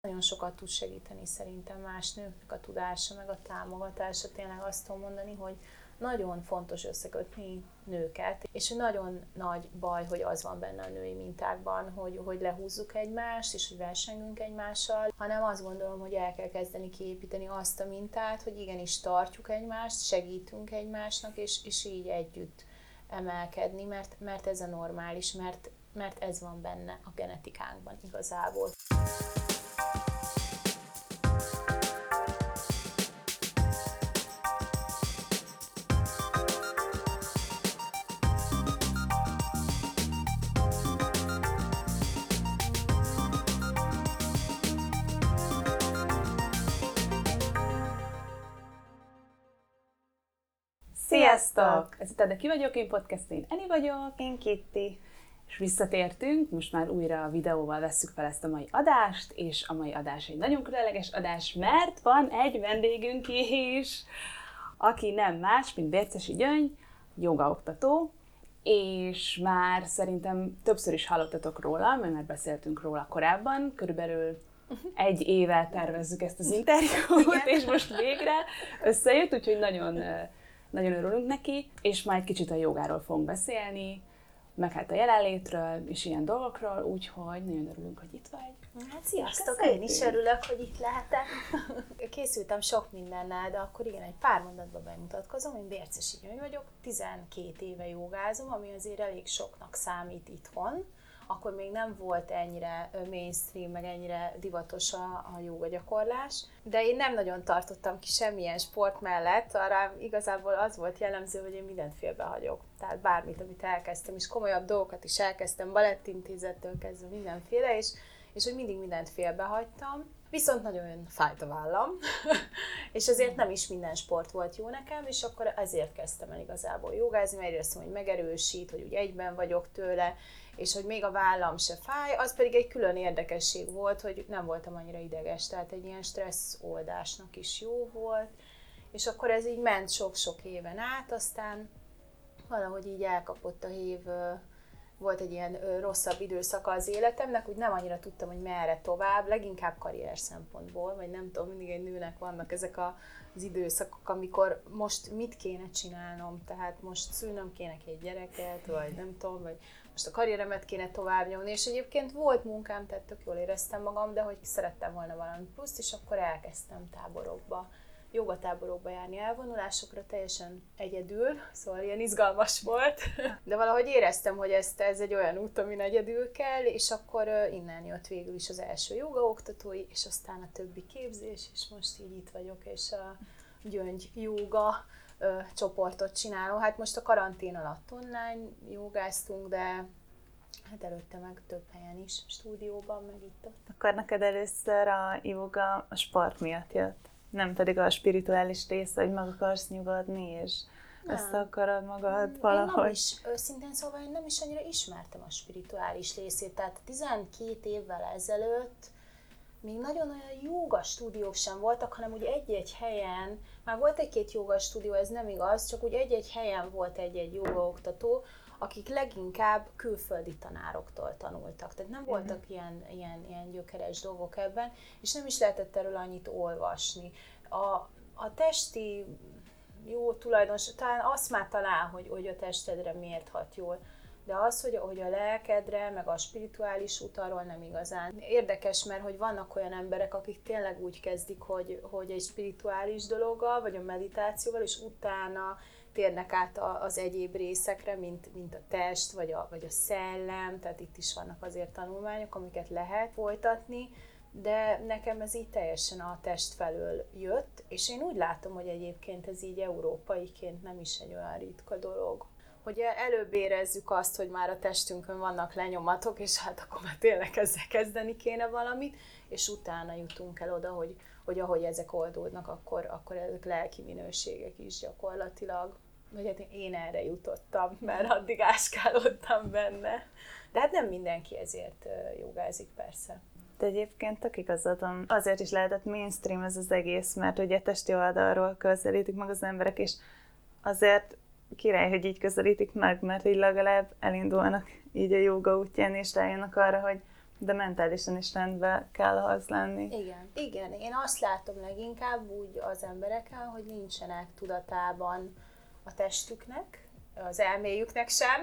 nagyon sokat tud segíteni szerintem más nőknek a tudása, meg a támogatása. Tényleg azt tudom mondani, hogy nagyon fontos összekötni nőket, és nagyon nagy baj, hogy az van benne a női mintákban, hogy, hogy lehúzzuk egymást, és hogy versengünk egymással, hanem azt gondolom, hogy el kell kezdeni kiépíteni azt a mintát, hogy igenis tartjuk egymást, segítünk egymásnak, és, és így együtt emelkedni, mert, mert ez a normális, mert, mert ez van benne a genetikánkban igazából. Sziasztok! Ez itt a De Ki vagyok én podcast, én Eni vagyok. Én Kitti. És visszatértünk, most már újra a videóval vesszük fel ezt a mai adást, és a mai adás egy nagyon különleges adás, mert van egy vendégünk is, aki nem más, mint Bércesi Gyöngy, jogaoktató, és már szerintem többször is hallottatok róla, mert már beszéltünk róla korábban, körülbelül egy éve tervezzük ezt az interjút, és most végre összejött, úgyhogy nagyon nagyon örülünk neki, és majd kicsit a jogáról fogunk beszélni, meg hát a jelenlétről, és ilyen dolgokról, úgyhogy nagyon örülünk, hogy itt vagy. Hát sziasztok, Köszönjük. én is örülök, hogy itt lehetek. Készültem sok mindennel, de akkor igen, egy pár mondatban bemutatkozom. Én Bércesi Gyöngy vagyok, 12 éve jogázom, ami azért elég soknak számít itthon akkor még nem volt ennyire mainstream, meg ennyire divatos a, a jóga gyakorlás. De én nem nagyon tartottam ki semmilyen sport mellett, arra igazából az volt jellemző, hogy én mindent félbehagyok. Tehát bármit, amit elkezdtem, és komolyabb dolgokat is elkezdtem, balettintézettől kezdve mindenféle, és, és hogy mindig mindent félbehagytam. Viszont nagyon fájt a vállam, és azért nem is minden sport volt jó nekem, és akkor ezért kezdtem el igazából jogázni, mert éreztem, hogy megerősít, hogy úgy egyben vagyok tőle, és hogy még a vállam se fáj, az pedig egy külön érdekesség volt, hogy nem voltam annyira ideges, tehát egy ilyen stressz oldásnak is jó volt, és akkor ez így ment sok-sok éven át, aztán valahogy így elkapott a hív, volt egy ilyen rosszabb időszaka az életemnek, úgy nem annyira tudtam, hogy merre tovább, leginkább karrier szempontból, vagy nem tudom, mindig egy nőnek vannak ezek a, az időszakok, amikor most mit kéne csinálnom, tehát most szülnöm kéne egy gyereket, vagy nem tudom, vagy most a karrieremet kéne tovább nyomni, és egyébként volt munkám, tehát tök jól éreztem magam, de hogy szerettem volna valami pluszt, és akkor elkezdtem táborokba, jogatáborokba járni elvonulásokra, teljesen egyedül, szóval ilyen izgalmas volt, de valahogy éreztem, hogy ezt, ez egy olyan út, amin egyedül kell, és akkor innen jött végül is az első jogaoktatói, és aztán a többi képzés, és most így itt vagyok, és a Gyöngy Jóga ö, csoportot csinálom. Hát most a karantén alatt online jogáztunk, de hát előtte meg több helyen is, stúdióban, meg itt ott. Akkor neked először a joga a sport miatt jött, nem pedig a spirituális része, hogy meg akarsz nyugodni, és nem. össze akarod magad valahogy. Én nem is, őszintén szóval én nem is annyira ismertem a spirituális részét, tehát 12 évvel ezelőtt még nagyon olyan jóga stúdiók sem voltak, hanem úgy egy-egy helyen, már volt egy-két jóga stúdió, ez nem igaz, csak úgy egy-egy helyen volt egy-egy jóga oktató, akik leginkább külföldi tanároktól tanultak. Tehát nem voltak uh-huh. ilyen, ilyen, ilyen gyökeres dolgok ebben, és nem is lehetett erről annyit olvasni. A, a testi jó tulajdonos, talán azt már talál, hogy, hogy a testedre miért hat jól de az, hogy, hogy a lelkedre, meg a spirituális út arról nem igazán. Érdekes, mert hogy vannak olyan emberek, akik tényleg úgy kezdik, hogy, hogy egy spirituális dologgal, vagy a meditációval, és utána térnek át az egyéb részekre, mint, mint a test, vagy a, vagy a szellem, tehát itt is vannak azért tanulmányok, amiket lehet folytatni, de nekem ez így teljesen a test felől jött, és én úgy látom, hogy egyébként ez így európaiként nem is egy olyan ritka dolog hogy előbb érezzük azt, hogy már a testünkön vannak lenyomatok, és hát akkor már tényleg ezzel kezdeni kéne valamit, és utána jutunk el oda, hogy, hogy ahogy ezek oldódnak, akkor, akkor ezek lelki minőségek is gyakorlatilag. Vagy hát én erre jutottam, mert addig áskálódtam benne. De hát nem mindenki ezért jogázik persze. De egyébként tök igazadom. Azért is lehetett mainstream ez az egész, mert ugye testi oldalról közelítik meg az emberek, és azért király, hogy így közelítik meg, mert így legalább elindulnak így a joga útján, és rájönnek arra, hogy de mentálisan is rendben kell az lenni. Igen, igen. Én azt látom leginkább úgy az embereken, hogy nincsenek tudatában a testüknek, az elméjüknek sem,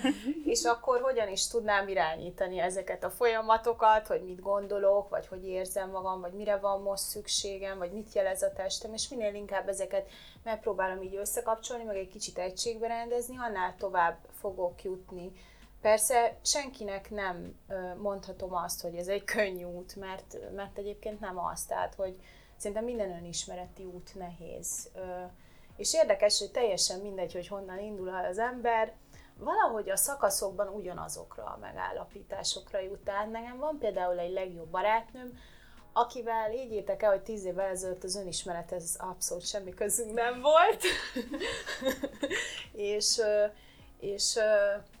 és akkor hogyan is tudnám irányítani ezeket a folyamatokat, hogy mit gondolok, vagy hogy érzem magam, vagy mire van most szükségem, vagy mit jelez a testem, és minél inkább ezeket megpróbálom így összekapcsolni, meg egy kicsit egységbe rendezni, annál tovább fogok jutni. Persze senkinek nem mondhatom azt, hogy ez egy könnyű út, mert, mert egyébként nem az, tehát hogy szerintem minden önismereti út nehéz és érdekes, hogy teljesen mindegy, hogy honnan indul az ember, valahogy a szakaszokban ugyanazokra a megállapításokra jut. Tehát nekem van például egy legjobb barátnőm, akivel így értek el, hogy tíz évvel ezelőtt az önismerethez abszolút semmi közünk nem volt. és, és,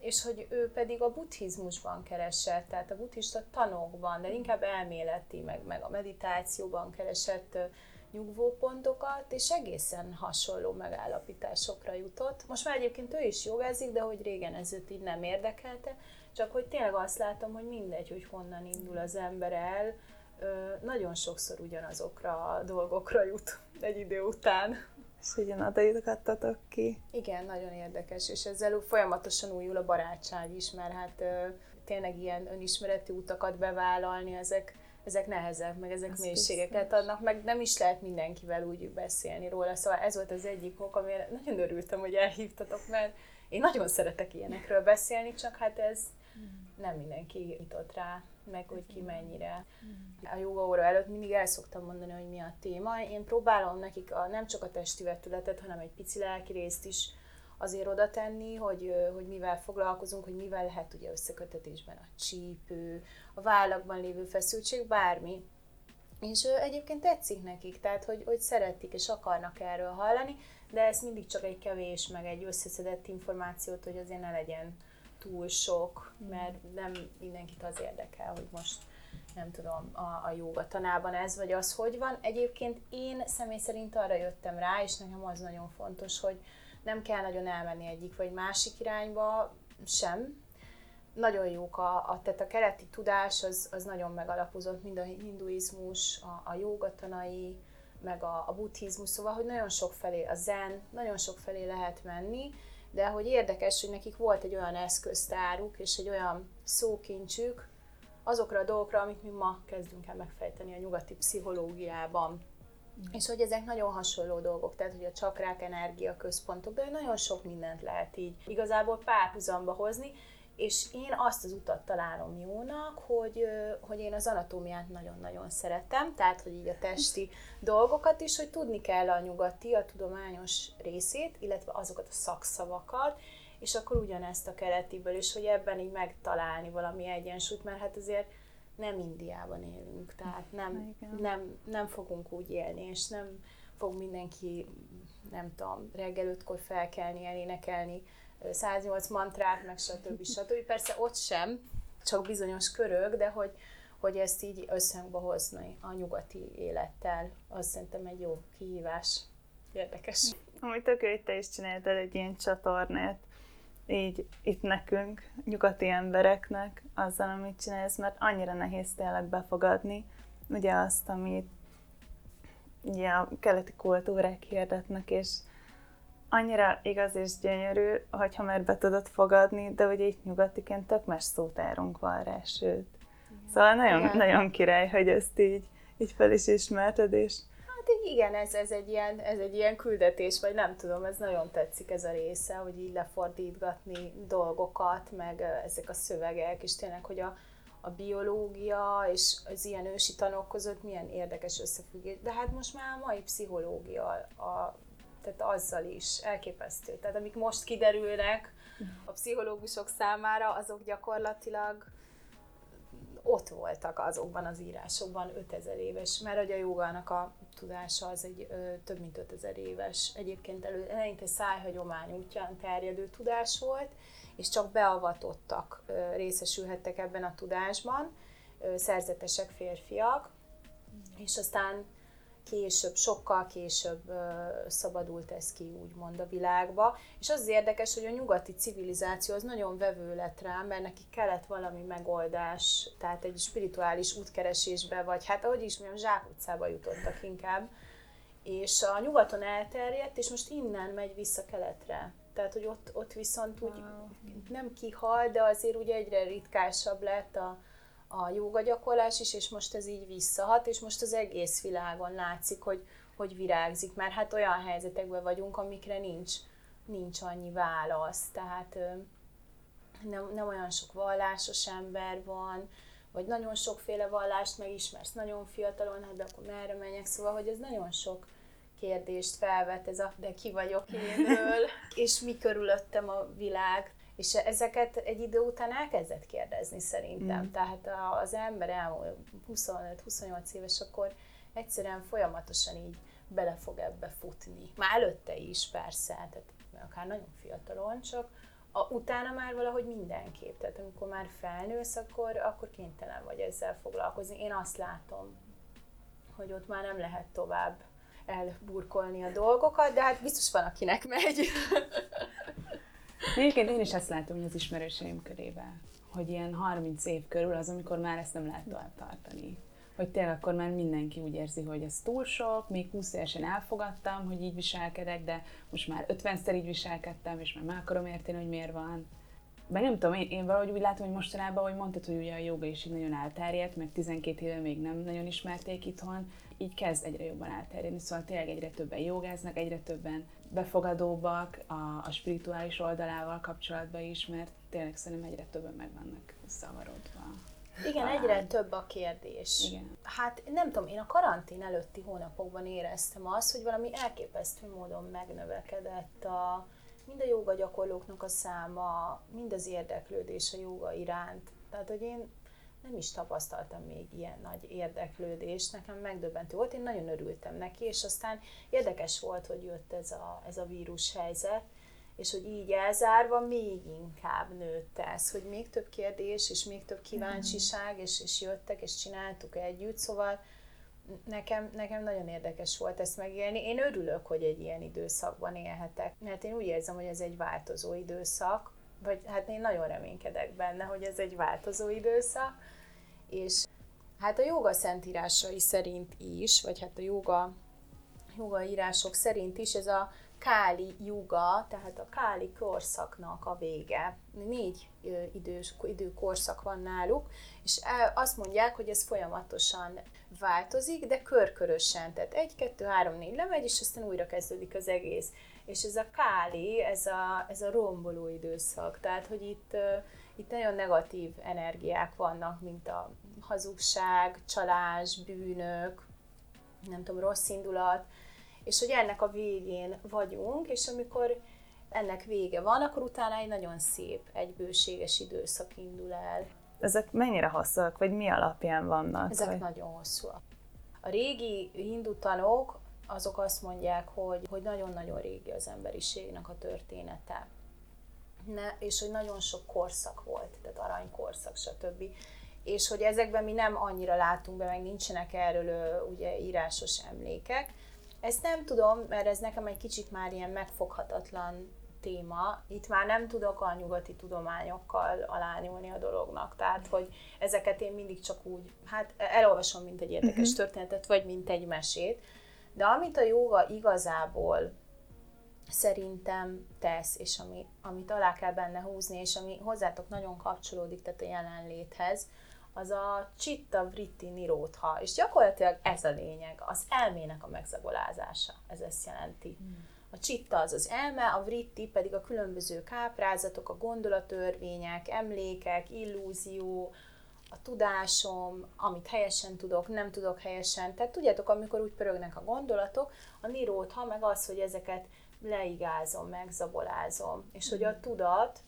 és hogy ő pedig a buddhizmusban keresett, tehát a buddhista tanokban, de inkább elméleti, meg, meg a meditációban keresett nyugvópontokat, és egészen hasonló megállapításokra jutott. Most már egyébként ő is jogázik, de hogy régen ez őt így nem érdekelte, csak hogy tényleg azt látom, hogy mindegy, hogy honnan indul az ember el, nagyon sokszor ugyanazokra a dolgokra jut egy idő után. És ugyanoda jutgattatok ki. Igen, nagyon érdekes, és ezzel folyamatosan újul a barátság is, mert hát tényleg ilyen önismereti utakat bevállalni, ezek ezek nehezebb, meg ezek Ez mélységeket biztos. adnak, meg nem is lehet mindenkivel úgy beszélni róla. Szóval ez volt az egyik ok, amire nagyon örültem, hogy elhívtatok, mert én nagyon szeretek ilyenekről beszélni, csak hát ez nem mindenki nyitott rá, meg hogy ki mennyire. A joga óra előtt mindig el szoktam mondani, hogy mi a téma. Én próbálom nekik a, nem csak a testi vetületet, hanem egy pici lelki részt is azért oda tenni, hogy, hogy mivel foglalkozunk, hogy mivel lehet ugye összekötetésben a csípő, a vállakban lévő feszültség, bármi. És egyébként tetszik nekik, tehát hogy, hogy szeretik és akarnak erről hallani, de ez mindig csak egy kevés, meg egy összeszedett információt, hogy azért ne legyen túl sok, mert nem mindenkit az érdekel, hogy most nem tudom, a, a joga tanában ez vagy az hogy van. Egyébként én személy szerint arra jöttem rá, és nekem az nagyon fontos, hogy, nem kell nagyon elmenni egyik vagy másik irányba sem. Nagyon jók a, a tehát a keleti tudás az, az nagyon megalapozott, mind a hinduizmus, a, a jogatanai, meg a, a buddhizmus, szóval, hogy nagyon sok felé, a zen, nagyon sok felé lehet menni, de hogy érdekes, hogy nekik volt egy olyan eszköztáruk, és egy olyan szókincsük azokra a dolgokra, amit mi ma kezdünk el megfejteni a nyugati pszichológiában. Mm. És hogy ezek nagyon hasonló dolgok, tehát hogy a csakrák, energia, központok, de nagyon sok mindent lehet így igazából párhuzamba hozni, és én azt az utat találom jónak, hogy, hogy én az anatómiát nagyon-nagyon szeretem, tehát hogy így a testi dolgokat is, hogy tudni kell a nyugati, a tudományos részét, illetve azokat a szakszavakat, és akkor ugyanezt a keletiből, és hogy ebben így megtalálni valami egyensúlyt, mert hát azért nem Indiában élünk, tehát nem, nem, nem fogunk úgy élni, és nem fog mindenki, nem tudom, reggel ötkor felkelni, elénekelni 108 mantrát, meg stb. stb. Persze ott sem, csak bizonyos körök, de hogy, hogy ezt így összhangba hozni a nyugati élettel, az szerintem egy jó kihívás. Érdekes. Amúgy tök hogy te is csináltad egy ilyen csatornát, így itt nekünk, nyugati embereknek azzal, amit csinálsz, mert annyira nehéz tényleg befogadni, ugye azt, amit ugye a keleti kultúrák hirdetnek, és annyira igaz és gyönyörű, hogyha már be tudod fogadni, de ugye itt nyugatiként tök más szótárunk van rá, sőt. Szóval nagyon, Igen. nagyon király, hogy ezt így, így fel is ismerted, és Hát igen, ez, ez, egy ilyen, ez egy ilyen küldetés, vagy nem tudom, ez nagyon tetszik ez a része, hogy így lefordítgatni dolgokat, meg ezek a szövegek, és tényleg, hogy a, a biológia és az ilyen ősi tanok között milyen érdekes összefüggés. De hát most már a mai pszichológia, a, tehát azzal is elképesztő. Tehát amik most kiderülnek a pszichológusok számára, azok gyakorlatilag ott voltak azokban az írásokban 5000 éves, mert hogy a jogának a tudása az egy ö, több mint 5000 éves, egyébként elő, eleinte szájhagyomány útján terjedő tudás volt, és csak beavatottak ö, részesülhettek ebben a tudásban, ö, szerzetesek férfiak, és aztán később, sokkal később szabadult ez ki, úgymond a világba. És az, érdekes, hogy a nyugati civilizáció az nagyon vevő lett rá, mert neki kellett valami megoldás, tehát egy spirituális útkeresésbe, vagy hát ahogy is mondjam, zsákutcába jutottak inkább. És a nyugaton elterjedt, és most innen megy vissza keletre. Tehát, hogy ott, ott viszont úgy nem kihal, de azért ugye egyre ritkásabb lett a, a jóga gyakorlás is, és most ez így visszahat, és most az egész világon látszik, hogy, hogy virágzik, mert hát olyan helyzetekben vagyunk, amikre nincs, nincs annyi válasz, tehát nem, nem olyan sok vallásos ember van, vagy nagyon sokféle vallást megismersz nagyon fiatalon, hát de akkor merre menjek, szóval, hogy ez nagyon sok kérdést felvet, ez a de ki vagyok énről, és mi körülöttem a világ. És ezeket egy idő után elkezdett kérdezni szerintem. Mm. Tehát az ember elmúlt 25-28 éves, akkor egyszerűen folyamatosan így bele fog ebbe futni. Már előtte is persze, tehát akár nagyon fiatalon, csak a, utána már valahogy mindenképp. Tehát amikor már felnősz, akkor, akkor kénytelen vagy ezzel foglalkozni. Én azt látom, hogy ott már nem lehet tovább elburkolni a dolgokat, de hát biztos van, akinek megy. Egyébként én is ezt látom, hogy az ismerőseim körében, hogy ilyen 30 év körül az, amikor már ezt nem lehet tovább tartani. Hogy tényleg akkor már mindenki úgy érzi, hogy ez túl sok, még 20 évesen elfogadtam, hogy így viselkedek, de most már 50-szer így viselkedtem, és már meg akarom érteni, hogy miért van. Meg nem tudom, én, én valahogy úgy látom, hogy mostanában, hogy mondtad, hogy ugye a joga is így nagyon elterjedt, meg 12 éve még nem nagyon ismerték itthon, így kezd egyre jobban elterjedni, szóval tényleg egyre többen jogáznak, egyre többen befogadóbbak a, a spirituális oldalával kapcsolatban is, mert tényleg szerintem egyre többen meg vannak szavarodva. Igen, talán. egyre több a kérdés. Igen. Hát nem tudom, én a karantén előtti hónapokban éreztem azt, hogy valami elképesztő módon megnövekedett a, mind a joga gyakorlóknak a száma, mind az érdeklődés a joga iránt. Tehát, hogy én nem is tapasztaltam még ilyen nagy érdeklődést, nekem megdöbbentő volt, én nagyon örültem neki, és aztán érdekes volt, hogy jött ez a, ez a vírus helyzet, és hogy így elzárva még inkább nőtt ez, hogy még több kérdés, és még több kíváncsiság, és, és jöttek, és csináltuk együtt, szóval nekem, nekem nagyon érdekes volt ezt megélni. Én örülök, hogy egy ilyen időszakban élhetek, mert én úgy érzem, hogy ez egy változó időszak, vagy hát én nagyon reménykedek benne, hogy ez egy változó időszak, és hát a joga szentírásai szerint is, vagy hát a joga, joga írások szerint is ez a káli juga, tehát a káli korszaknak a vége. Négy idős, időkorszak van náluk, és azt mondják, hogy ez folyamatosan változik, de körkörösen, tehát egy, kettő, három, négy lemegy, és aztán újra kezdődik az egész. És ez a káli, ez a, ez a romboló időszak, tehát hogy itt, itt nagyon negatív energiák vannak, mint a hazugság, csalás, bűnök, nem tudom, rossz indulat, és hogy ennek a végén vagyunk, és amikor ennek vége van, akkor utána egy nagyon szép, egy bőséges időszak indul el. Ezek mennyire hosszúak, vagy mi alapján vannak? Ezek vagy? nagyon hosszúak. A régi hindu tanok, azok azt mondják, hogy, hogy nagyon-nagyon régi az emberiségnek a története. Ne, és hogy nagyon sok korszak volt, tehát aranykorszak, stb és hogy ezekben mi nem annyira látunk be, meg nincsenek erről ugye írásos emlékek. Ezt nem tudom, mert ez nekem egy kicsit már ilyen megfoghatatlan téma. Itt már nem tudok a nyugati tudományokkal alányulni a dolognak. Tehát, hogy ezeket én mindig csak úgy, hát elolvasom, mint egy érdekes uh-huh. történetet, vagy mint egy mesét. De amit a joga igazából szerintem tesz, és ami, amit alá kell benne húzni, és ami hozzátok nagyon kapcsolódik, tehát a jelenléthez, az a Chitta Vritti Nirótha, és gyakorlatilag ez a lényeg, az elmének a megzagolázása, ez ezt jelenti. Hmm. A Chitta az az elme, a Vritti pedig a különböző káprázatok, a gondolatörvények, emlékek, illúzió, a tudásom, amit helyesen tudok, nem tudok helyesen. Tehát tudjátok, amikor úgy pörögnek a gondolatok, a nirótha meg az, hogy ezeket leigázom, megzabolázom, és hogy a hmm. tudat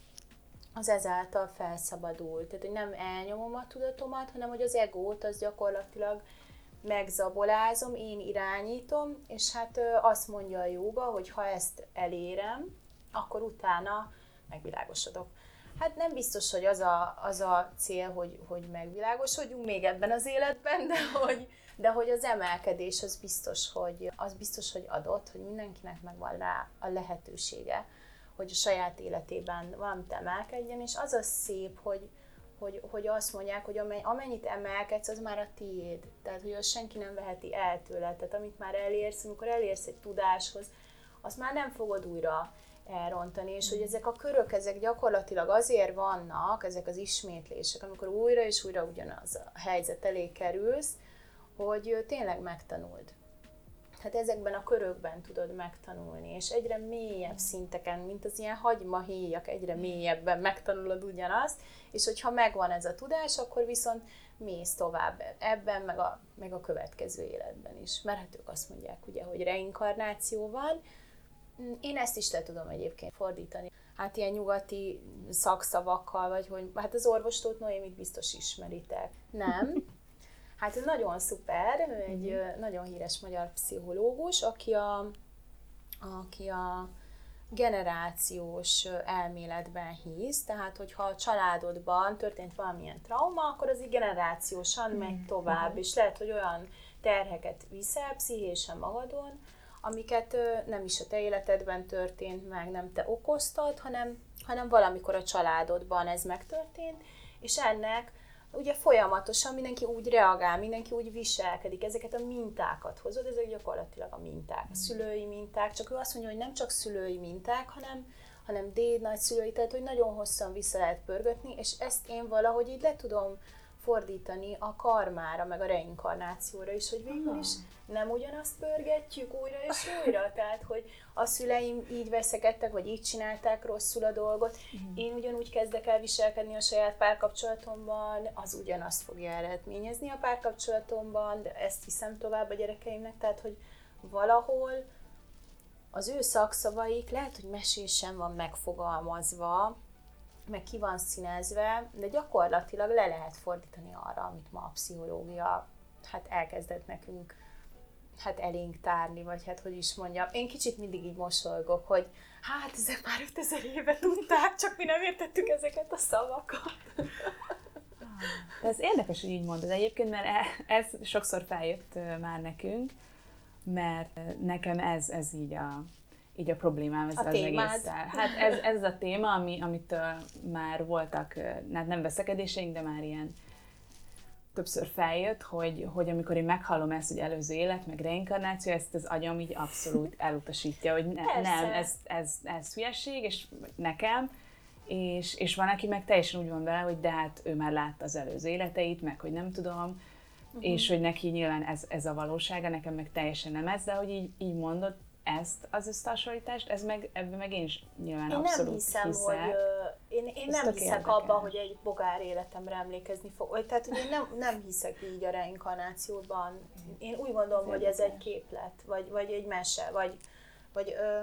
az ezáltal felszabadul. Tehát, hogy nem elnyomom a tudatomat, hanem hogy az egót az gyakorlatilag megzabolázom, én irányítom, és hát azt mondja a jóga, hogy ha ezt elérem, akkor utána megvilágosodok. Hát nem biztos, hogy az a, az a cél, hogy, hogy megvilágosodjunk még ebben az életben, de hogy, de hogy az emelkedés az biztos, hogy, az biztos, hogy adott, hogy mindenkinek megvan rá a lehetősége, hogy a saját életében valamit emelkedjen, és az a szép, hogy, hogy, hogy azt mondják, hogy amennyit emelkedsz, az már a tiéd. Tehát, hogy azt senki nem veheti el tőle. Tehát, amit már elérsz, amikor elérsz egy tudáshoz, azt már nem fogod újra elrontani, és hogy ezek a körök, ezek gyakorlatilag azért vannak, ezek az ismétlések, amikor újra és újra ugyanaz a helyzet elé kerülsz, hogy tényleg megtanuld. Hát ezekben a körökben tudod megtanulni, és egyre mélyebb szinteken, mint az ilyen hagymahéjak, egyre mélyebben megtanulod ugyanazt, és hogyha megvan ez a tudás, akkor viszont mész tovább ebben, meg a, meg a következő életben is. Mert hát ők azt mondják, ugye, hogy reinkarnáció van, én ezt is le tudom egyébként fordítani. Hát ilyen nyugati szakszavakkal, vagy hogy hát az orvostót Noémit biztos ismeritek. Nem? Hát ez nagyon szuper, ő egy mm-hmm. nagyon híres magyar pszichológus, aki a, aki a generációs elméletben hisz, tehát hogyha a családodban történt valamilyen trauma, akkor az így generációsan megy mhm. tovább, mm-hmm. és lehet, hogy olyan terheket viszel pszichésen magadon, amiket nem is a te életedben történt meg, nem te okoztad, hanem, hanem valamikor a családodban ez megtörtént, és ennek ugye folyamatosan mindenki úgy reagál, mindenki úgy viselkedik, ezeket a mintákat hozod, ezek gyakorlatilag a minták, a szülői minták, csak ő azt mondja, hogy nem csak szülői minták, hanem, hanem déd, nagyszülői, tehát hogy nagyon hosszan vissza lehet pörgetni, és ezt én valahogy így le tudom fordítani a karmára, meg a reinkarnációra is, hogy végül is nem ugyanazt pörgetjük újra és újra, tehát hogy a szüleim így veszekedtek, vagy így csinálták rosszul a dolgot, én ugyanúgy kezdek el viselkedni a saját párkapcsolatomban, az ugyanazt fogja eredményezni a párkapcsolatomban, de ezt hiszem tovább a gyerekeimnek, tehát hogy valahol az ő szakszavaik lehet, hogy mesésen van megfogalmazva, meg ki van színezve, de gyakorlatilag le lehet fordítani arra, amit ma a pszichológia hát elkezdett nekünk hát elénk tárni, vagy hát hogy is mondjam. Én kicsit mindig így mosolygok, hogy hát ezek már 5000 éve tudták, csak mi nem értettük ezeket a szavakat. De ez érdekes, hogy így mondod egyébként, mert e, ez sokszor feljött már nekünk, mert nekem ez, ez így a, így a problémám ez a az egész. Hát ez, ez a téma, ami, amit már voltak, hát nem veszekedéseink, de már ilyen többször feljött, hogy, hogy amikor én meghallom ezt, hogy előző élet, meg reinkarnáció, ezt az agyam így abszolút elutasítja, hogy ne, nem, ez, ez, ez hülyeség, és nekem, és, és van, aki meg teljesen úgy van vele, hogy de hát ő már látta az előző életeit, meg hogy nem tudom, uh-huh. és hogy neki nyilván ez, ez a valósága, nekem meg teljesen nem ez, de hogy így, így mondod, ezt az összehasonlítást, ez meg, ebben meg én is nyilván én abszolút nem hiszem, hiszek. hogy én, én nem hiszek abban, hogy egy bogár életemre emlékezni fog. Tehát, hogy én nem, nem hiszek így a reinkarnációban. Én úgy gondolom, hogy ez egy képlet, vagy, vagy egy mese, vagy, vagy ö,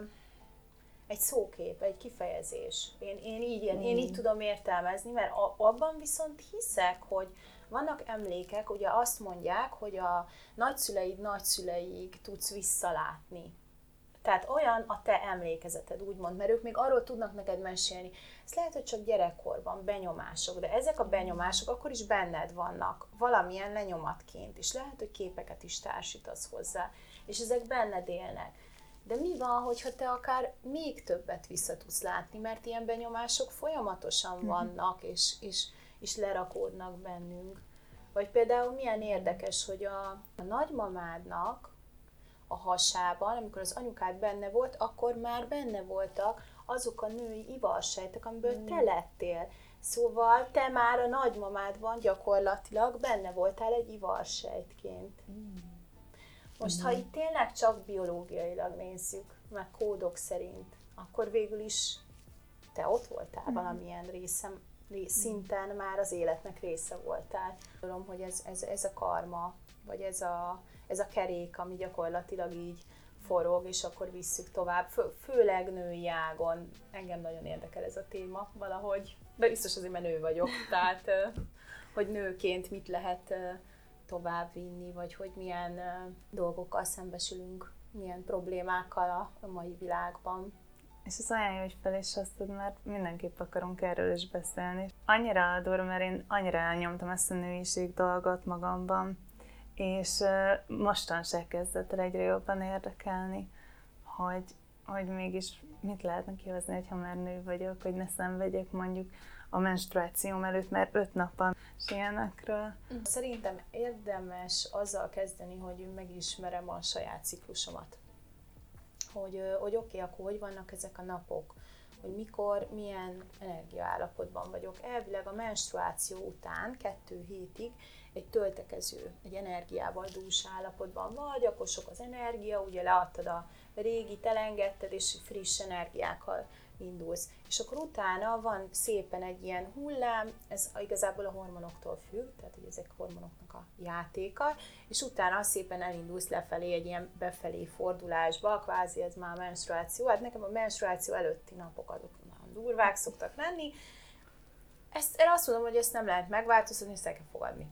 egy szókép, egy kifejezés. Én, én, így, én, én így tudom értelmezni, mert abban viszont hiszek, hogy vannak emlékek, ugye azt mondják, hogy a nagyszüleid nagyszüleig tudsz visszalátni tehát olyan a te emlékezeted, úgymond, mert ők még arról tudnak neked mesélni. Ez lehet, hogy csak gyerekkorban benyomások, de ezek a benyomások akkor is benned vannak, valamilyen lenyomatként, és lehet, hogy képeket is társítasz hozzá, és ezek benned élnek. De mi van, hogyha te akár még többet vissza tudsz látni, mert ilyen benyomások folyamatosan mhm. vannak, és, és, és lerakódnak bennünk. Vagy például milyen érdekes, hogy a, a nagymamádnak a hasában, amikor az anyukád benne volt, akkor már benne voltak azok a női ivarsejtek, amiből mm. te lettél. Szóval te már a nagymamádban gyakorlatilag benne voltál egy ivarsejtként. Mm. Most, mm. ha itt tényleg csak biológiailag nézzük, meg kódok szerint, akkor végül is te ott voltál mm. valamilyen részem, szinten már az életnek része voltál. Tudom, hogy ez, ez, ez a karma, vagy ez a, ez a kerék, ami gyakorlatilag így forog, és akkor visszük tovább, Fő, főleg női ágon. Engem nagyon érdekel ez a téma valahogy, de biztos azért, mert nő vagyok, tehát hogy nőként mit lehet tovább vinni, vagy hogy milyen dolgokkal szembesülünk, milyen problémákkal a mai világban. És az jó, hogy fel is hoztad, mert mindenképp akarunk erről is beszélni. Annyira durva, mert én annyira elnyomtam ezt a nőiség dolgot magamban, és mostan se kezdett el egyre jobban érdekelni, hogy, hogy mégis mit lehetne kihozni, ha már nő vagyok, hogy ne szenvedjek mondjuk a menstruációm előtt, mert öt nappal ilyenekről. Szerintem érdemes azzal kezdeni, hogy megismerem a saját ciklusomat. Hogy, hogy oké, okay, akkor hogy vannak ezek a napok, hogy mikor, milyen energiaállapotban vagyok. Elvileg a menstruáció után, kettő hétig egy töltekező, egy energiával dús állapotban vagy, akkor sok az energia, ugye leadtad a régi, elengedted, és friss energiákkal indulsz. És akkor utána van szépen egy ilyen hullám, ez igazából a hormonoktól függ, tehát hogy ezek hormonoknak a játéka, és utána szépen elindulsz lefelé egy ilyen befelé fordulásba, kvázi ez már a menstruáció. Hát nekem a menstruáció előtti napok azok nagyon durvák szoktak lenni. Ezt, én azt mondom, hogy ezt nem lehet megváltoztatni, ezt el kell fogadni.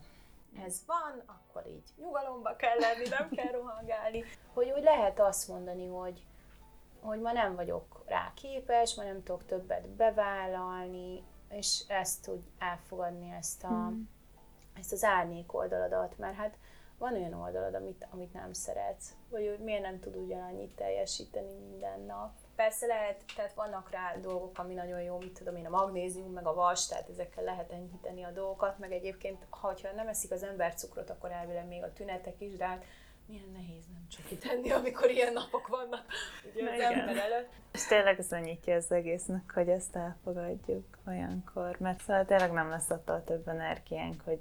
Ez van, akkor így nyugalomba kell lenni, nem kell rohangálni. Hogy, hogy lehet azt mondani, hogy, hogy ma nem vagyok rá képes, ma nem tudok többet bevállalni, és ezt úgy elfogadni, ezt, a, mm. ezt az árnyék oldaladat, mert hát van olyan oldalad, amit, amit nem szeretsz, vagy hogy miért nem tud ugyanannyit teljesíteni minden nap. Persze lehet, tehát vannak rá dolgok, ami nagyon jó, mit tudom én, a magnézium, meg a vas, tehát ezekkel lehet enyhíteni a dolgokat, meg egyébként, ha nem eszik az ember cukrot, akkor elvileg még a tünetek is, de hát milyen nehéz nem csak tenni, amikor ilyen napok vannak ugye az ember előtt. És tényleg ez nyitja az egésznek, hogy ezt elfogadjuk olyankor, mert szóval tényleg nem lesz attól több energiánk, hogy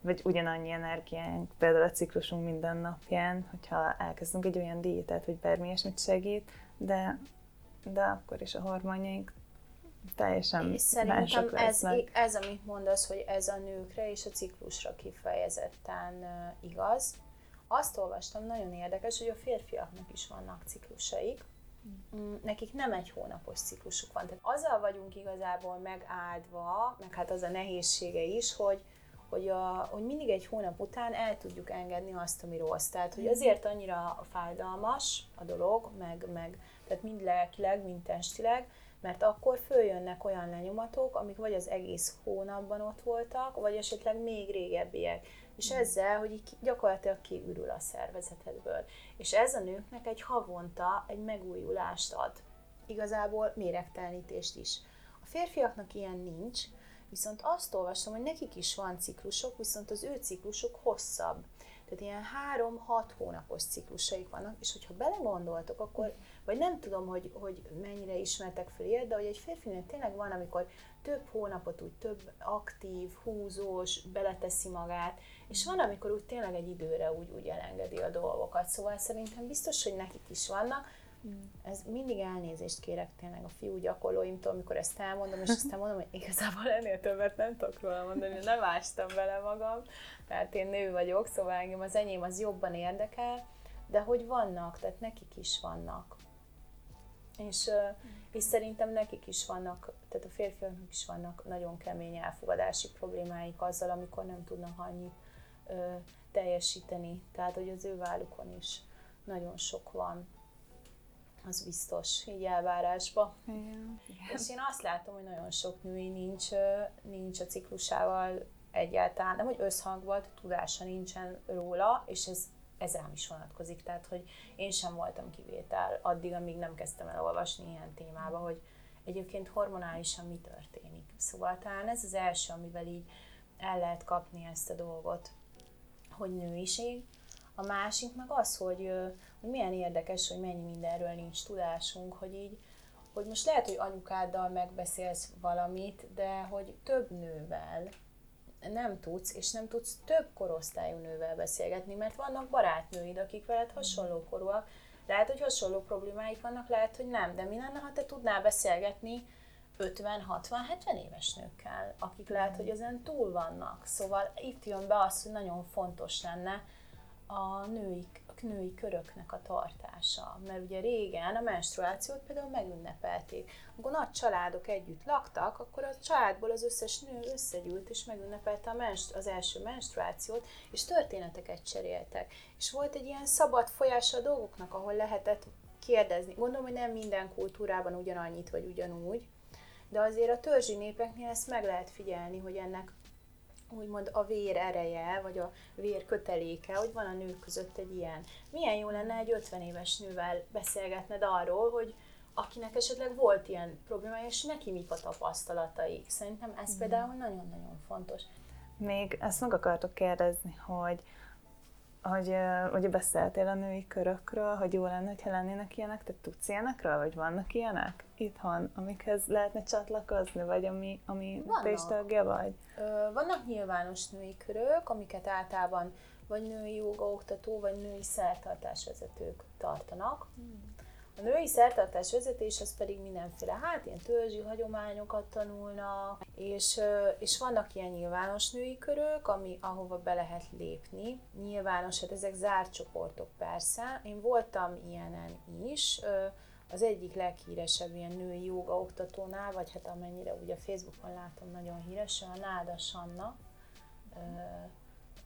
vagy ugyanannyi energiánk, például a ciklusunk minden napján, hogyha elkezdünk egy olyan diétát, hogy bármi ilyesmit segít, de, de akkor is a hormonjaink teljesen és szerintem ez, ez, amit mondasz, hogy ez a nőkre és a ciklusra kifejezetten igaz, azt olvastam, nagyon érdekes, hogy a férfiaknak is vannak ciklusaik, mm, nekik nem egy hónapos ciklusuk van. Tehát azzal vagyunk igazából megáldva, meg hát az a nehézsége is, hogy, hogy, a, hogy mindig egy hónap után el tudjuk engedni azt, ami rossz. Tehát, hogy azért annyira fájdalmas a dolog, meg, meg tehát mind lelkileg, mind testileg, mert akkor följönnek olyan lenyomatok, amik vagy az egész hónapban ott voltak, vagy esetleg még régebbiek és ezzel, hogy így gyakorlatilag kiürül a szervezetedből. És ez a nőknek egy havonta egy megújulást ad. Igazából méregtelenítést is. A férfiaknak ilyen nincs, viszont azt olvastam, hogy nekik is van ciklusok, viszont az ő ciklusuk hosszabb. Tehát ilyen három-hat hónapos ciklusaik vannak, és hogyha belegondoltok, akkor, vagy nem tudom, hogy, hogy mennyire ismertek fel ilyet, de hogy egy férfinél tényleg van, amikor több hónapot úgy több aktív, húzós, beleteszi magát, és van, amikor úgy tényleg egy időre úgy, úgy elengedi a dolgokat. Szóval szerintem biztos, hogy nekik is vannak. Ez mindig elnézést kérek tényleg a fiú gyakorlóimtól, amikor ezt elmondom, és aztán mondom, hogy igazából ennél többet nem tudok róla mondani, nem ástam bele magam, mert én nő vagyok, szóval engem az enyém az jobban érdekel, de hogy vannak, tehát nekik is vannak. És, és szerintem nekik is vannak, tehát a férfiaknak is vannak nagyon kemény elfogadási problémáik azzal, amikor nem tudnak annyit ö, teljesíteni. Tehát, hogy az ő vállukon is nagyon sok van, az biztos, így elvárásba. Igen. És én azt látom, hogy nagyon sok női nincs, nincs a ciklusával egyáltalán, nem hogy összhangban, tudása nincsen róla, és ez, ez rám is vonatkozik. Tehát, hogy én sem voltam kivétel addig, amíg nem kezdtem el olvasni ilyen témába, hogy egyébként hormonálisan mi történik. Szóval talán ez az első, amivel így el lehet kapni ezt a dolgot hogy nőiség, a másik meg az, hogy, hogy milyen érdekes, hogy mennyi mindenről nincs tudásunk, hogy így, hogy most lehet, hogy anyukáddal megbeszélsz valamit, de hogy több nővel nem tudsz, és nem tudsz több korosztályú nővel beszélgetni, mert vannak barátnőid, akik veled hasonló korúak, lehet, hogy hasonló problémáik vannak, lehet, hogy nem, de mi lenne, ha te tudnál beszélgetni 50-60-70 éves nőkkel, akik lehet, hogy ezen túl vannak. Szóval itt jön be az, hogy nagyon fontos lenne a női, a női köröknek a tartása. Mert ugye régen a menstruációt például megünnepelték. Amikor nagy családok együtt laktak, akkor a családból az összes nő összegyűlt és megünnepelte a menstru- az első menstruációt, és történeteket cseréltek. És volt egy ilyen szabad folyás a dolgoknak, ahol lehetett kérdezni. Gondolom, hogy nem minden kultúrában ugyanannyit vagy ugyanúgy, de azért a törzsi népeknél ezt meg lehet figyelni, hogy ennek úgymond a vér ereje, vagy a vér köteléke, hogy van a nők között egy ilyen. Milyen jó lenne egy 50 éves nővel beszélgetned arról, hogy akinek esetleg volt ilyen problémája, és neki mik a tapasztalatai. Szerintem ez mm. például nagyon-nagyon fontos. Még ezt meg akartok kérdezni, hogy hogy ugye beszéltél a női körökről, hogy jó lenne, ha lennének ilyenek, te tudsz ilyenekről, vagy vannak ilyenek itthon, amikhez lehetne csatlakozni, vagy ami, ami te is tagja vagy? Ö, vannak nyilvános női körök, amiket általában vagy női jogaoktató, vagy női szertartásvezetők tartanak. Hmm. A női szertartás vezetés az pedig mindenféle, hát ilyen törzsi hagyományokat tanulnak, és, és vannak ilyen nyilvános női körök, ami, ahova be lehet lépni. Nyilvános, hát ezek zárt csoportok persze. Én voltam ilyenen is, az egyik leghíresebb ilyen női joga oktatónál, vagy hát amennyire ugye a Facebookon látom nagyon híres, a Náda Sanna,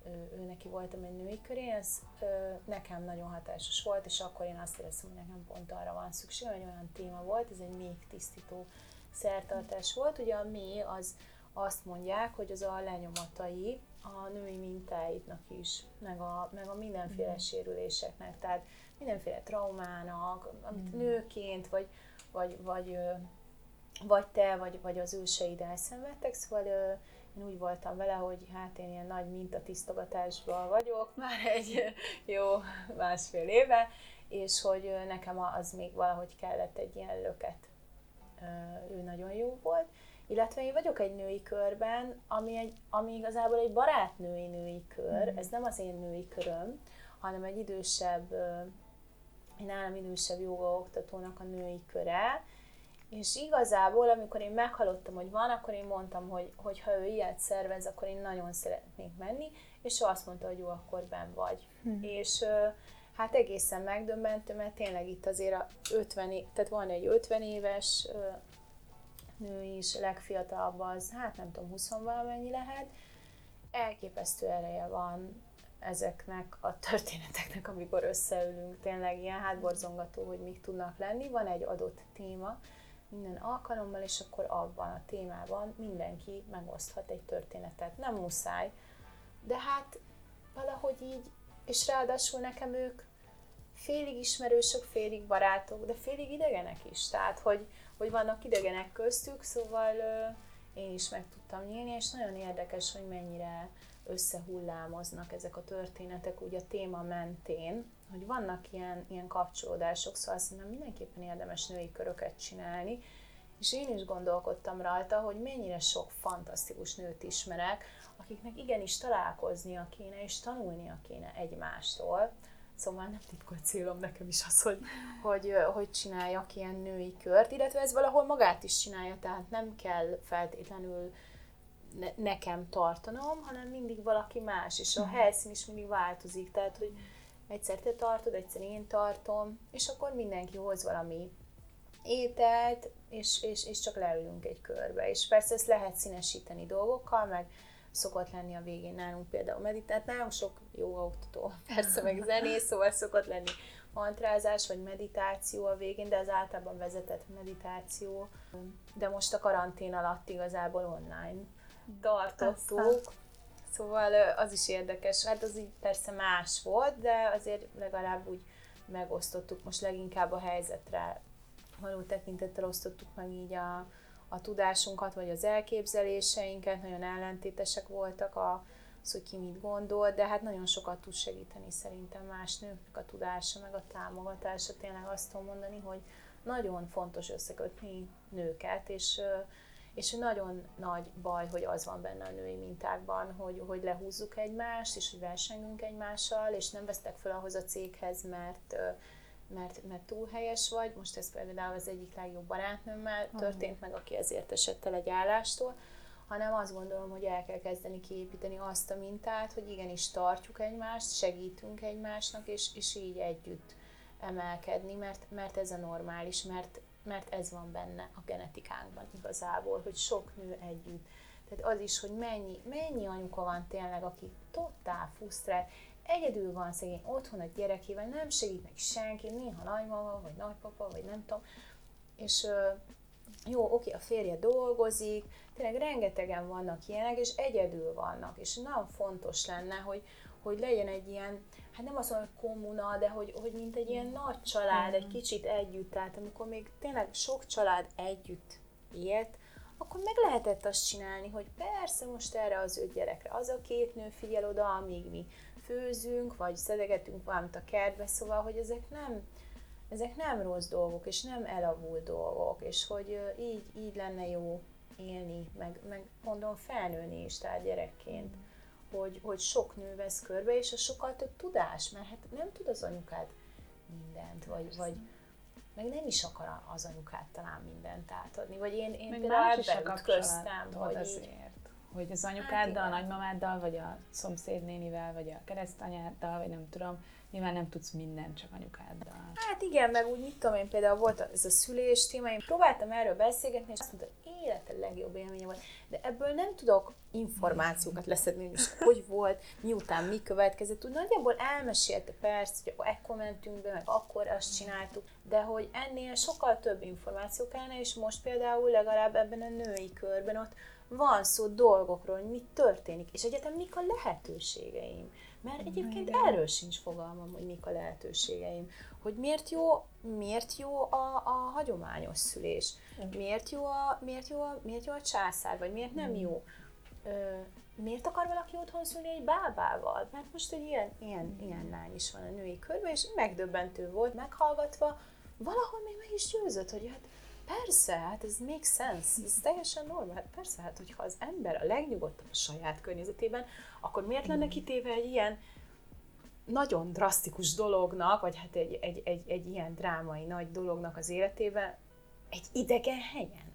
ő, ő neki voltam egy női köré, ez ö, nekem nagyon hatásos volt, és akkor én azt éreztem, hogy nekem pont arra van szükség, hogy olyan téma volt, ez egy még tisztító szertartás volt. Ugye a mély az azt mondják, hogy az a lenyomatai a női mintáidnak is, meg a, meg a mindenféle mm. sérüléseknek, tehát mindenféle traumának, amit mm. nőként, vagy, vagy, vagy, vagy te, vagy, vagy az őseid elszenvedtek, szóval én úgy voltam vele, hogy hát én ilyen nagy mintatisztogatásban vagyok már egy jó másfél éve, és hogy nekem az még valahogy kellett egy ilyen löket. Ő nagyon jó volt. Illetve én vagyok egy női körben, ami, egy, ami igazából egy barátnői női kör, mm. ez nem az én női köröm, hanem egy idősebb, egy nálam idősebb joga oktatónak a női köre, és igazából, amikor én meghallottam, hogy van, akkor én mondtam, hogy, hogy ha ő ilyet szervez, akkor én nagyon szeretnék menni, és ő azt mondta, hogy jó, akkor ben vagy. Hm. És hát egészen megdöbbentő, mert tényleg itt azért a 50, tehát van egy 50 éves nő is, legfiatalabb az, hát nem tudom, 20 valamennyi lehet, elképesztő ereje van ezeknek a történeteknek, amikor összeülünk, tényleg ilyen hátborzongató, hogy mik tudnak lenni. Van egy adott téma, minden alkalommal, és akkor abban a témában mindenki megoszthat egy történetet. Nem muszáj, de hát valahogy így, és ráadásul nekem ők félig ismerősök, félig barátok, de félig idegenek is. Tehát, hogy, hogy vannak idegenek köztük, szóval ö, én is meg tudtam nyílni, és nagyon érdekes, hogy mennyire összehullámoznak ezek a történetek úgy a téma mentén, hogy vannak ilyen, ilyen kapcsolódások, szóval szerintem mindenképpen érdemes női köröket csinálni, és én is gondolkodtam rajta, hogy mennyire sok fantasztikus nőt ismerek, akiknek igenis találkoznia kéne, és tanulnia kéne egymástól. Szóval nem titkolt célom nekem is az, hogy, hogy, hogy csináljak ilyen női kört, illetve ez valahol magát is csinálja, tehát nem kell feltétlenül ne, nekem tartanom, hanem mindig valaki más, és a mhm. helyszín is mindig változik, tehát hogy egyszer te tartod, egyszer én tartom, és akkor mindenki hoz valami ételt, és, és, és csak leülünk egy körbe. És persze ezt lehet színesíteni dolgokkal, meg szokott lenni a végén nálunk például meditált, nálunk sok jó oktató, persze meg zenész, szóval szokott lenni mantrázás vagy meditáció a végén, de az általában vezetett meditáció. De most a karantén alatt igazából online tartottuk. Szóval az is érdekes. Hát az így persze más volt, de azért legalább úgy megosztottuk most leginkább a helyzetre való tekintettel osztottuk meg így a, a tudásunkat, vagy az elképzeléseinket, nagyon ellentétesek voltak a, az, hogy ki mit gondol, de hát nagyon sokat tud segíteni szerintem más nőknek a tudása, meg a támogatása. Tényleg azt tudom mondani, hogy nagyon fontos összekötni nőket, és és nagyon nagy baj, hogy az van benne a női mintákban, hogy, hogy lehúzzuk egymást, és hogy versengünk egymással, és nem vesztek fel ahhoz a céghez, mert mert, mert túl helyes vagy. Most ez például az egyik legjobb barátnőmmel történt meg, aki ezért esett el egy állástól, hanem azt gondolom, hogy el kell kezdeni kiépíteni azt a mintát, hogy igenis tartjuk egymást, segítünk egymásnak, és, és így együtt emelkedni, mert, mert ez a normális, mert, mert ez van benne a genetikánkban igazából, hogy sok nő együtt. Tehát az is, hogy mennyi, mennyi anyuka van tényleg, aki totál fusztrál, egyedül van szegény otthon a gyerekével, nem segít neki senki, néha nagymama, vagy nagypapa, vagy nem tudom. És, jó, oké, a férje dolgozik, tényleg rengetegen vannak ilyenek, és egyedül vannak, és nagyon fontos lenne, hogy, hogy legyen egy ilyen, hát nem azt mondom, hogy kommuna, de hogy, hogy mint egy ilyen nagy család, egy kicsit együtt, tehát amikor még tényleg sok család együtt élt, akkor meg lehetett azt csinálni, hogy persze most erre az öt gyerekre az a két nő figyel oda, amíg mi főzünk, vagy szedegetünk valamit a kertbe, szóval, hogy ezek nem, ezek nem rossz dolgok, és nem elavult dolgok, és hogy így, így lenne jó élni, meg, meg mondom felnőni is, tehát gyerekként, hogy, hogy sok nő vesz körbe, és a sokkal több tudás, mert hát nem tud az anyukád mindent, vagy, vagy meg nem is akar az anyukát talán mindent átadni, vagy én, én Meg például más is hogy így, azért. Hogy az anyukáddal, igen. a nagymamáddal, vagy a szomszédnénivel, vagy a keresztanyáddal, vagy nem tudom, nyilván nem tudsz mindent csak anyukáddal. Hát igen, meg úgy mit tudom én, például volt ez a szülés téma, én próbáltam erről beszélgetni, és azt mondta, élete legjobb élménye volt, de ebből nem tudok információkat leszedni, hogy hogy volt, miután mi következett, úgy nagyjából elmesélte persze, hogy ekkor mentünk be, meg akkor azt csináltuk, de hogy ennél sokkal több információ kellene, és most például legalább ebben a női körben ott van szó dolgokról, hogy mi történik, és egyetem mik a lehetőségeim. Mert egyébként Igen. erről sincs fogalmam, hogy mik a lehetőségeim. Hogy miért jó, miért jó a, a hagyományos szülés, miért jó a, miért jó a, miért jó a császár, vagy miért nem jó. Ö, miért akar valaki otthon szülni egy bábával? Mert most egy ilyen, ilyen, ilyen lány is van a női körben, és megdöbbentő volt meghallgatva, valahol még meg is győzött, hogy hát persze, hát ez make sense, ez teljesen normál, hát persze, hát hogyha az ember a legnyugodtabb a saját környezetében, akkor miért lenne kitéve egy ilyen nagyon drasztikus dolognak, vagy hát egy, egy, egy, egy ilyen drámai nagy dolognak az életében, egy idegen helyen.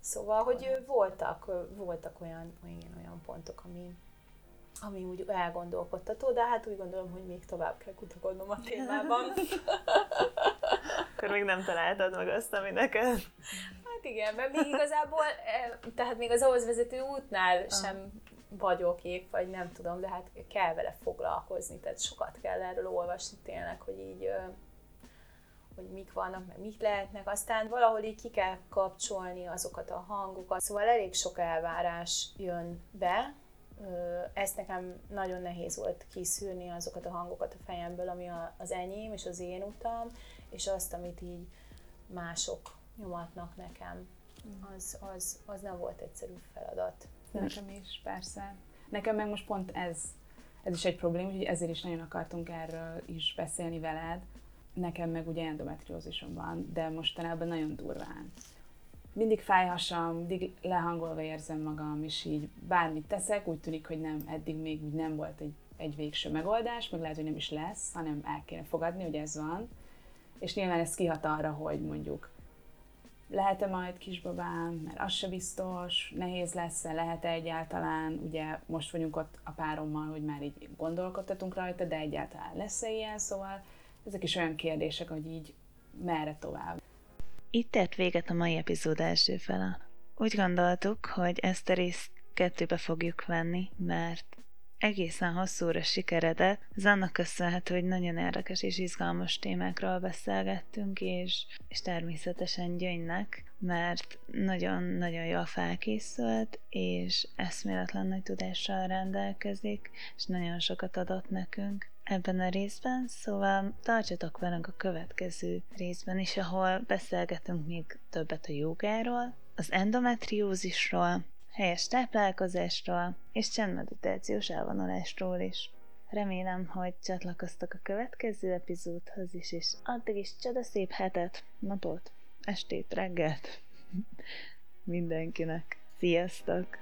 Szóval, hogy voltak, voltak olyan, olyan, olyan pontok, ami, ami úgy elgondolkodtató, de hát úgy gondolom, hogy még tovább kell kutakodnom a témában. Akkor még nem találtad meg azt, ami neked. Hát igen, mert még igazából, eh, tehát még az ahhoz vezető útnál sem vagyok épp, vagy nem tudom, de hát kell vele foglalkozni, tehát sokat kell erről olvasni tényleg, hogy így hogy mik vannak, meg mik lehetnek, aztán valahol így ki kell kapcsolni azokat a hangokat. Szóval elég sok elvárás jön be, ezt nekem nagyon nehéz volt kiszűrni azokat a hangokat a fejemből, ami a- az enyém és az én utam, és azt, amit így mások nyomatnak nekem. Az, az, az nem volt egyszerű feladat. Nekem is, persze. Nekem meg most pont ez, ez is egy probléma, úgyhogy ezért is nagyon akartunk erről is beszélni veled. Nekem meg ugye endometriózisom van, de mostanában nagyon durván. Mindig fáj hasam, mindig lehangolva érzem magam, és így bármit teszek, úgy tűnik, hogy nem, eddig még nem volt egy, egy végső megoldás, meg lehet, hogy nem is lesz, hanem el kéne fogadni, hogy ez van. És nyilván ez kihat arra, hogy mondjuk lehet-e majd kisbabám, mert az se biztos, nehéz lesz-e, lehet-e egyáltalán, ugye most vagyunk ott a párommal, hogy már így gondolkodtatunk rajta, de egyáltalán lesz-e ilyen, szóval ezek is olyan kérdések, hogy így merre tovább. Itt ért véget a mai epizód első fele. Úgy gondoltuk, hogy ezt a részt kettőbe fogjuk venni, mert egészen hosszúra sikeredett. Ez annak köszönhető, hogy nagyon érdekes és izgalmas témákról beszélgettünk, és, és természetesen Gyöngynek, mert nagyon-nagyon jól felkészült, és eszméletlen nagy tudással rendelkezik, és nagyon sokat adott nekünk ebben a részben, szóval tartsatok velünk a következő részben is, ahol beszélgetünk még többet a jogáról, az endometriózisról, helyes táplálkozásról és csendmeditációs elvonulásról is. Remélem, hogy csatlakoztok a következő epizódhoz is, és addig is csodaszép hetet, napot, estét, reggelt mindenkinek. Sziasztok!